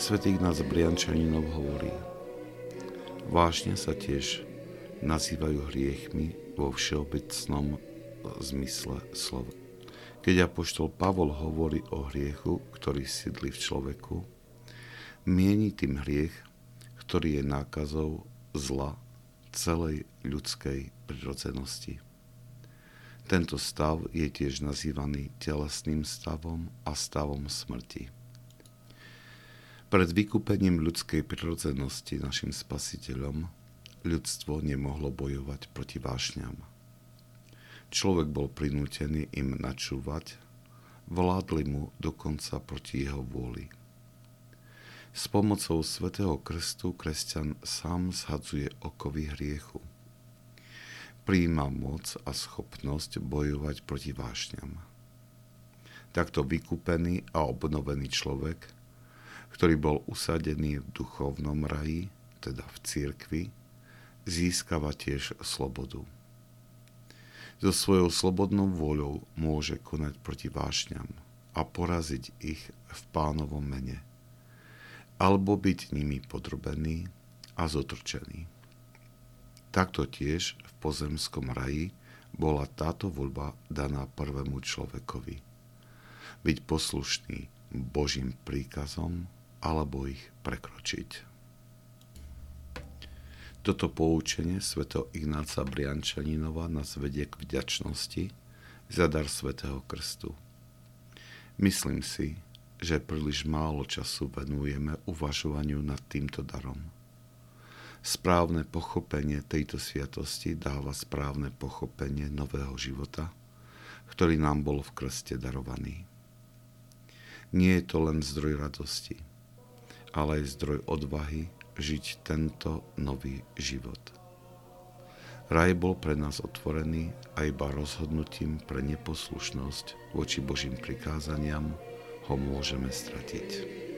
Svetý Ignác Briančaninov hovorí, vážne sa tiež nazývajú hriechmi vo všeobecnom zmysle slova. Keď apoštol Pavol hovorí o hriechu, ktorý sídli v človeku, mieni tým hriech, ktorý je nákazou zla celej ľudskej prirodzenosti. Tento stav je tiež nazývaný telesným stavom a stavom smrti. Pred vykúpením ľudskej prirodzenosti našim spasiteľom ľudstvo nemohlo bojovať proti vášňam. Človek bol prinútený im načúvať, vládli mu dokonca proti jeho vôli. S pomocou svätého krstu kresťan sám zhadzuje okovy hriechu. Príjima moc a schopnosť bojovať proti vášňam. Takto vykúpený a obnovený človek – ktorý bol usadený v duchovnom raji, teda v cirkvi, získava tiež slobodu. So svojou slobodnou voľou môže konať proti vášňam a poraziť ich v pánovom mene, alebo byť nimi podrobený a zotrčený. Takto tiež v pozemskom raji bola táto voľba daná prvému človekovi. Byť poslušný Božím príkazom alebo ich prekročiť. Toto poučenie svätého Ignáca Briančaninova nás vedie k vďačnosti za dar svätého Krstu. Myslím si, že príliš málo času venujeme uvažovaniu nad týmto darom. Správne pochopenie tejto sviatosti dáva správne pochopenie nového života, ktorý nám bol v krste darovaný. Nie je to len zdroj radosti, ale aj zdroj odvahy žiť tento nový život. Raj bol pre nás otvorený a iba rozhodnutím pre neposlušnosť voči Božím prikázaniam ho môžeme stratiť.